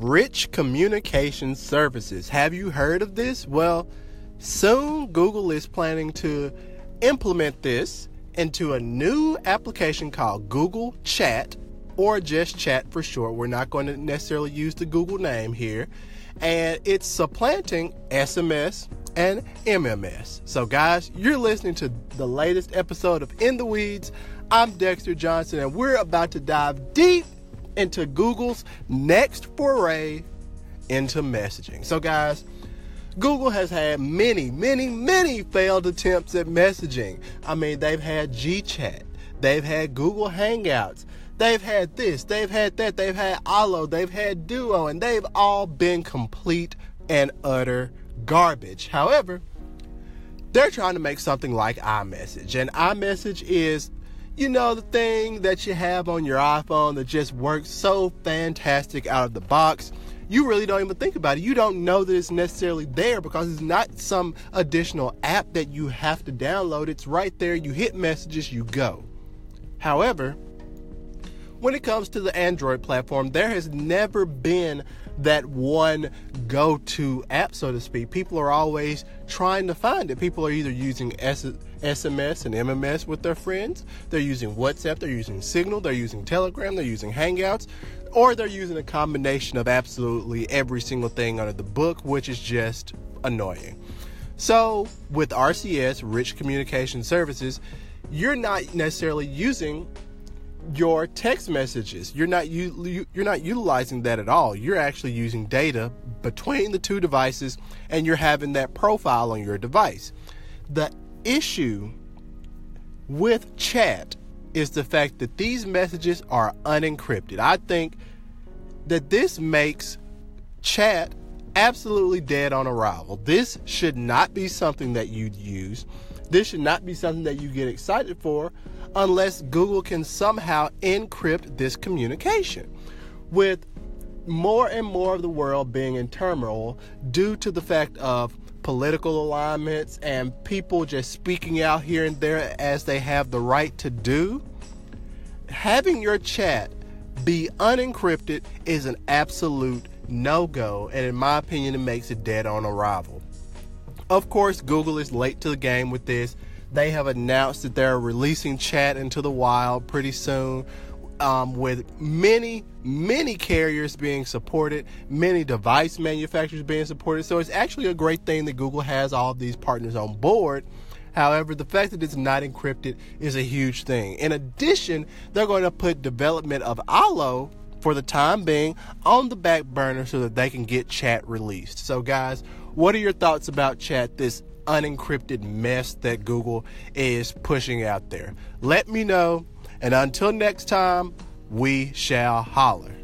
Rich Communication Services. Have you heard of this? Well, soon Google is planning to implement this into a new application called Google Chat or just Chat for short. We're not going to necessarily use the Google name here. And it's supplanting SMS and MMS. So, guys, you're listening to the latest episode of In the Weeds. I'm Dexter Johnson, and we're about to dive deep into Google's next foray into messaging. So, guys, Google has had many, many, many failed attempts at messaging. I mean, they've had GChat, they've had Google Hangouts, they've had this, they've had that, they've had Allo, they've had Duo, and they've all been complete and utter garbage. However, they're trying to make something like iMessage, and iMessage is you know, the thing that you have on your iPhone that just works so fantastic out of the box. You really don't even think about it. You don't know that it's necessarily there because it's not some additional app that you have to download. It's right there. You hit messages, you go. However, when it comes to the Android platform, there has never been that one go to app, so to speak. People are always trying to find it. People are either using S- SMS and MMS with their friends, they're using WhatsApp, they're using Signal, they're using Telegram, they're using Hangouts, or they're using a combination of absolutely every single thing under the book, which is just annoying. So, with RCS, Rich Communication Services, you're not necessarily using your text messages. You're not you you're not utilizing that at all. You're actually using data between the two devices and you're having that profile on your device. The issue with chat is the fact that these messages are unencrypted. I think that this makes chat absolutely dead on arrival. This should not be something that you'd use. This should not be something that you get excited for unless Google can somehow encrypt this communication. With more and more of the world being in turmoil due to the fact of political alignments and people just speaking out here and there as they have the right to do, having your chat be unencrypted is an absolute no go, and in my opinion, it makes it dead on arrival. Of course, Google is late to the game with this. They have announced that they're releasing chat into the wild pretty soon. Um, with many, many carriers being supported, many device manufacturers being supported. So it's actually a great thing that Google has all these partners on board. However, the fact that it's not encrypted is a huge thing. In addition, they're going to put development of Allo for the time being on the back burner so that they can get chat released. So, guys, what are your thoughts about chat, this unencrypted mess that Google is pushing out there? Let me know. And until next time, we shall holler.